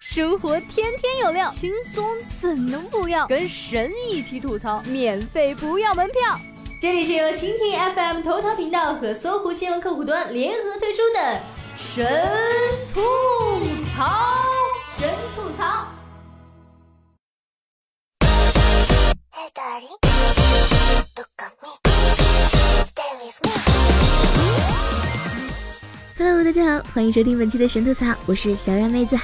生活天天有料，轻松怎能不要？跟神一起吐槽，免费不要门票。这里是由蜻蜓 FM 头条频道和搜狐新闻客户端联合推出的神吐槽，神吐槽。Hello，大家好，欢迎收听本期的神吐槽，我是小冉妹子。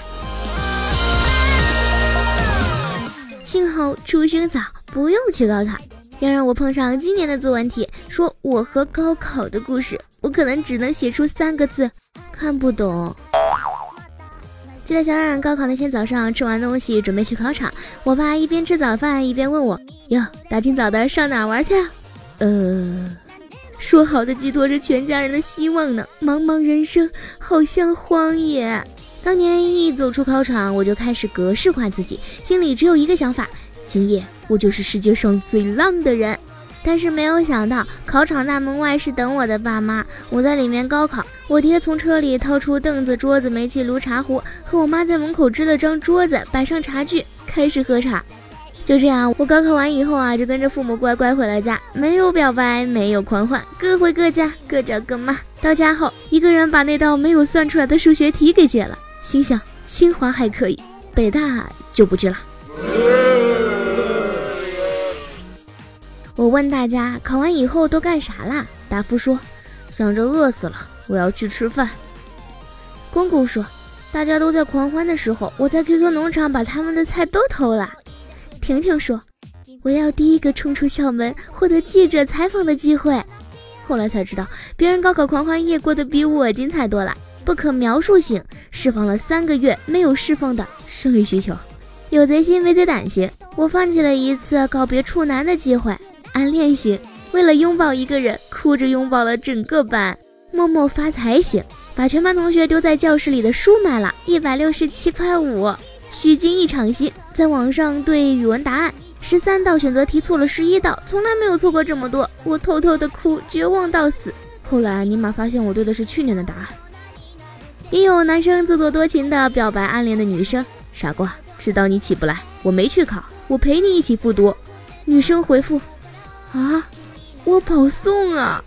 幸好出生早，不用去高考。要让我碰上今年的作文题，说我和高考的故事，我可能只能写出三个字：看不懂。记得小冉高考那天早上吃完东西准备去考场，我爸一边吃早饭一边问我：“哟，大清早的上哪玩去？”呃。说好的寄托着全家人的希望呢？茫茫人生好像荒野。当年一走出考场，我就开始格式化自己，心里只有一个想法：今夜我就是世界上最浪的人。但是没有想到，考场大门外是等我的爸妈，我在里面高考。我爹从车里掏出凳子、桌子、煤气炉、茶壶，和我妈在门口支了张桌子，摆上茶具，开始喝茶。就这样，我高考完以后啊，就跟着父母乖乖回了家，没有表白，没有狂欢，各回各家，各找各妈。到家后，一个人把那道没有算出来的数学题给解了，心想清华还可以，北大就不去了。我问大家考完以后都干啥啦？答复说，想着饿死了，我要去吃饭。公公说，大家都在狂欢的时候，我在 QQ 农场把他们的菜都偷了。婷婷说：“我要第一个冲出校门，获得记者采访的机会。”后来才知道，别人高考狂欢夜过得比我精彩多了。不可描述型，释放了三个月没有释放的生理需求。有贼心没贼胆型，我放弃了一次告别处男的机会。暗恋型，为了拥抱一个人，哭着拥抱了整个班。默默发财型，把全班同学丢在教室里的书买了，一百六十七块五。虚惊一场戏，在网上对语文答案，十三道选择题错了十一道，从来没有错过这么多，我偷偷的哭，绝望到死。后来尼玛发现我对的是去年的答案。也有男生自作多情的表白暗恋的女生，傻瓜，知道你起不来，我没去考，我陪你一起复读。女生回复，啊，我保送啊。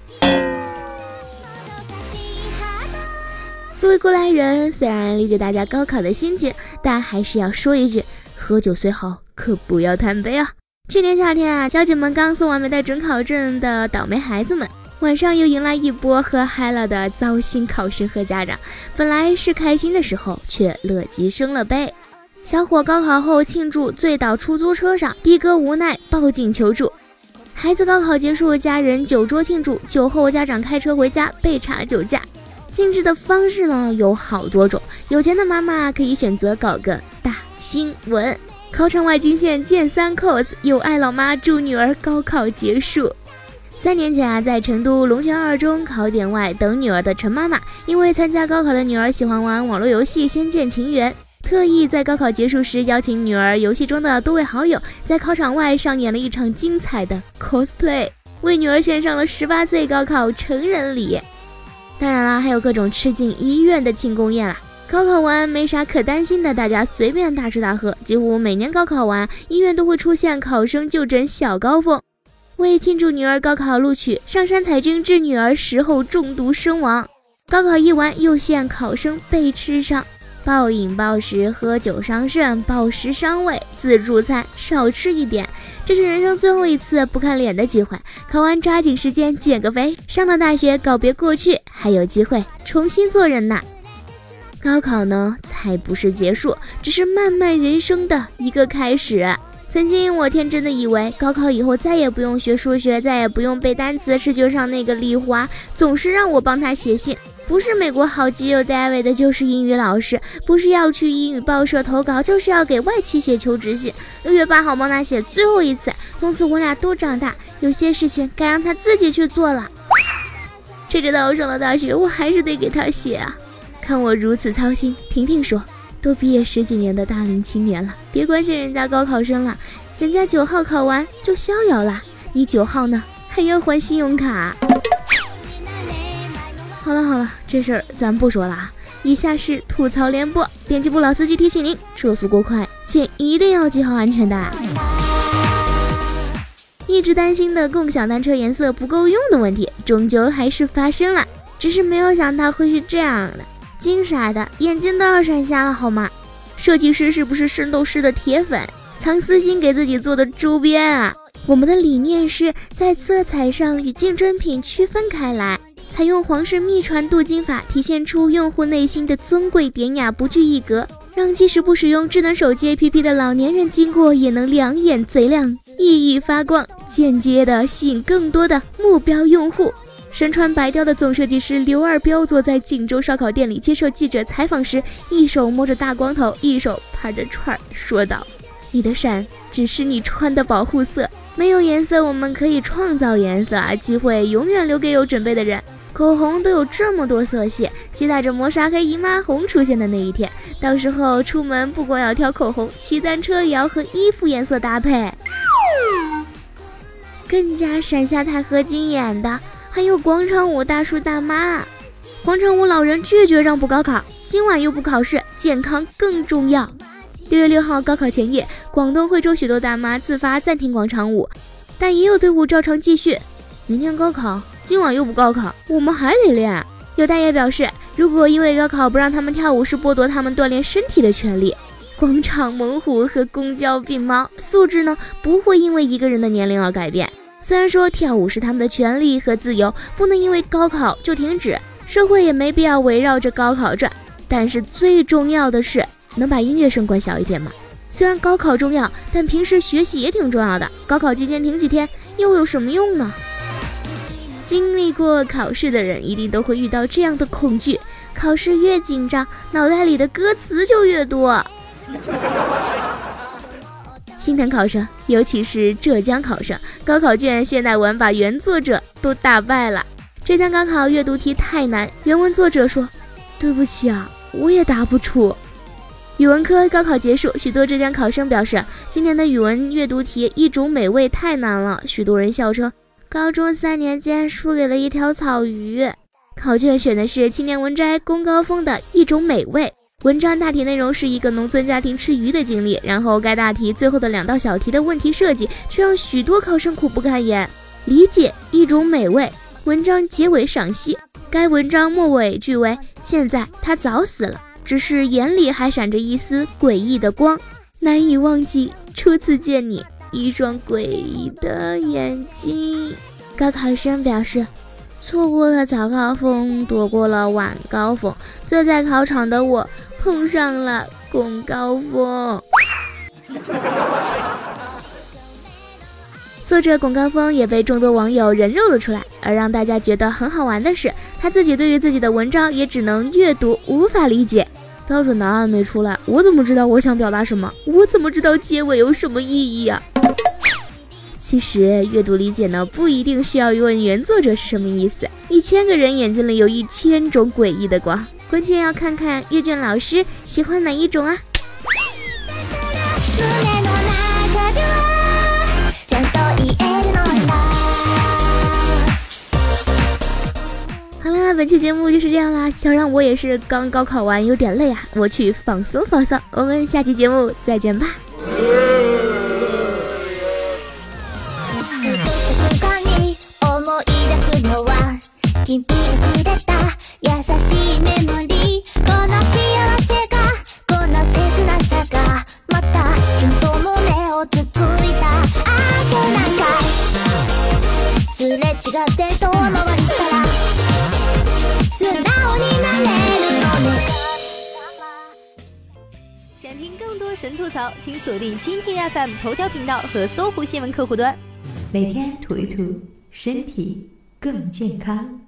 作为过来人，虽然理解大家高考的心情，但还是要说一句：喝酒虽好，可不要贪杯啊！去年夏天啊，交警们刚送完没带准考证的倒霉孩子们，晚上又迎来一波喝嗨了的糟心考生和家长。本来是开心的时候，却乐极生了悲。小伙高考后庆祝，醉倒出租车上，的哥无奈报警求助。孩子高考结束，家人酒桌庆祝，酒后家长开车回家被查酒驾。庆祝的方式呢有好多种，有钱的妈妈可以选择搞个大新闻，考场外惊现见三 cos，有爱老妈祝女儿高考结束。三年前啊，在成都龙泉二中考点外等女儿的陈妈妈，因为参加高考的女儿喜欢玩网络游戏《仙剑情缘》，特意在高考结束时邀请女儿游戏中的多位好友，在考场外上演了一场精彩的 cosplay，为女儿献上了十八岁高考成人礼。当然啦，还有各种吃进医院的庆功宴啦。高考完没啥可担心的，大家随便大吃大喝。几乎每年高考完，医院都会出现考生就诊小高峰。为庆祝女儿高考录取，上山采菌致女儿食后中毒身亡。高考一完，又现考生被吃伤，暴饮暴食，喝酒伤肾，暴食伤胃，自助餐少吃一点。这是人生最后一次不看脸的机会，考完抓紧时间减个肥，上了大学告别过去，还有机会重新做人呢。高考呢，才不是结束，只是漫漫人生的一个开始。曾经我天真的以为，高考以后再也不用学数学，再也不用背单词，是就像那个丽华，总是让我帮他写信。不是美国好基友 David，就是英语老师；不是要去英语报社投稿，就是要给外企写求职信。六月八号帮他写最后一次，从此我俩都长大，有些事情该让他自己去做了。谁知道上了大学，我还是得给他写啊！看我如此操心，婷婷说：“都毕业十几年的大龄青年了，别关心人家高考生了，人家九号考完就逍遥了，你九号呢，还要还信用卡。”好了好了，这事儿咱不说了啊！以下是吐槽联播，编辑部老司机提醒您：车速过快，请一定要系好安全带。一直担心的共享单车颜色不够用的问题，终究还是发生了，只是没有想到会是这样的，金色的，眼睛都要闪瞎了好吗？设计师是不是圣斗士的铁粉，藏私心给自己做的周边啊？我们的理念是在色彩上与竞争品区分开来。采用皇室秘传镀金法，体现出用户内心的尊贵典雅，不拘一格，让即使不使用智能手机 APP 的老年人经过也能两眼贼亮，熠熠发光，间接的吸引更多的目标用户。身穿白貂的总设计师刘二彪坐在锦州烧烤店里接受记者采访时，一手摸着大光头，一手拍着串儿，说道：“你的闪只是你穿的保护色，没有颜色，我们可以创造颜色啊！机会永远留给有准备的人。”口红都有这么多色系，期待着磨砂黑姨妈红出现的那一天。到时候出门不光要挑口红，骑单车也要和衣服颜色搭配。更加闪瞎太和金眼的，还有广场舞大叔大妈。广场舞老人拒绝让步高考，今晚又不考试，健康更重要。六月六号高考前夜，广东惠州许多大妈自发暂停广场舞，但也有队伍照常继续。明天高考。今晚又不高考，我们还得练。有大爷表示，如果因为高考不让他们跳舞，是剥夺他们锻炼身体的权利。广场猛虎和公交病猫素质呢，不会因为一个人的年龄而改变。虽然说跳舞是他们的权利和自由，不能因为高考就停止，社会也没必要围绕着高考转。但是最重要的是，能把音乐声关小一点吗？虽然高考重要，但平时学习也挺重要的。高考期间停几天又有什么用呢？经历过考试的人一定都会遇到这样的恐惧：考试越紧张，脑袋里的歌词就越多。心疼考生，尤其是浙江考生，高考卷现代文把原作者都打败了。浙江高考阅读题太难，原文作者说：“对不起啊，我也答不出。”语文科高考结束，许多浙江考生表示，今年的语文阅读题一种美味太难了，许多人笑称。高中三年间输给了一条草鱼。考卷选的是青年文摘龚高峰的一种美味。文章大体内容是一个农村家庭吃鱼的经历，然后该大题最后的两道小题的问题设计却让许多考生苦不堪言。理解一种美味。文章结尾赏析，该文章末尾句为：现在他早死了，只是眼里还闪着一丝诡异的光，难以忘记初次见你。一双诡异的眼睛。高考生表示，错过了早高峰，躲过了晚高峰，坐在考场的我碰上了拱高峰。作者巩高峰也被众多网友人肉了出来。而让大家觉得很好玩的是，他自己对于自己的文章也只能阅读，无法理解。标准答案没出来，我怎么知道我想表达什么？我怎么知道结尾有什么意义啊？其实阅读理解呢，不一定需要问原作者是什么意思。一千个人眼睛里有一千种诡异的光，关键要看看阅卷老师喜欢哪一种啊。好啦，本期节目就是这样啦。小让我也是刚高考完，有点累啊，我去放松放松。我们下期节目再见吧。君がくれ 想听更多神吐槽，请锁定蜻蜓 FM 头条频道和搜狐新闻客户端，每天吐一吐，身体更健康。